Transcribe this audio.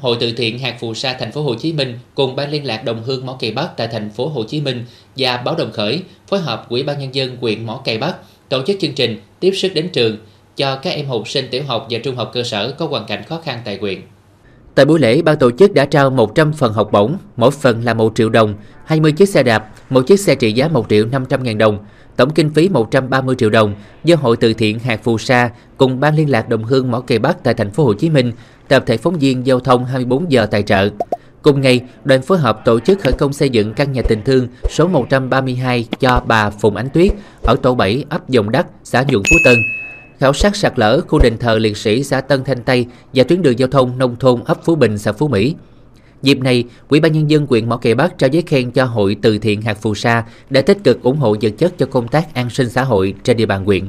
Hội từ thiện hạt phù sa thành phố Hồ Chí Minh cùng ban liên lạc đồng hương Mỏ Cày Bắc tại thành phố Hồ Chí Minh và báo Đồng Khởi phối hợp Ủy ban nhân dân huyện Mỏ Cày Bắc tổ chức chương trình tiếp sức đến trường cho các em học sinh tiểu học và trung học cơ sở có hoàn cảnh khó khăn tại huyện. Tại buổi lễ, ban tổ chức đã trao 100 phần học bổng, mỗi phần là 1 triệu đồng, 20 chiếc xe đạp, một chiếc xe trị giá 1 triệu 500 ngàn đồng, tổng kinh phí 130 triệu đồng do Hội từ thiện hạt phù sa cùng ban liên lạc đồng hương Mỏ kỳ Bắc tại thành phố Hồ Chí Minh, tập thể phóng viên giao thông 24 giờ tài trợ. Cùng ngày, đoàn phối hợp tổ chức khởi công xây dựng căn nhà tình thương số 132 cho bà Phùng Ánh Tuyết ở tổ 7 ấp Dòng Đắc, xã Nhuận Phú Tân. Khảo sát sạt lở khu đền thờ liệt sĩ xã Tân Thanh Tây và tuyến đường giao thông nông thôn ấp Phú Bình, xã Phú Mỹ. Dịp này, Ủy ban nhân dân huyện Mỏ Cày Bắc trao giấy khen cho Hội từ thiện hạt phù sa đã tích cực ủng hộ vật chất cho công tác an sinh xã hội trên địa bàn huyện.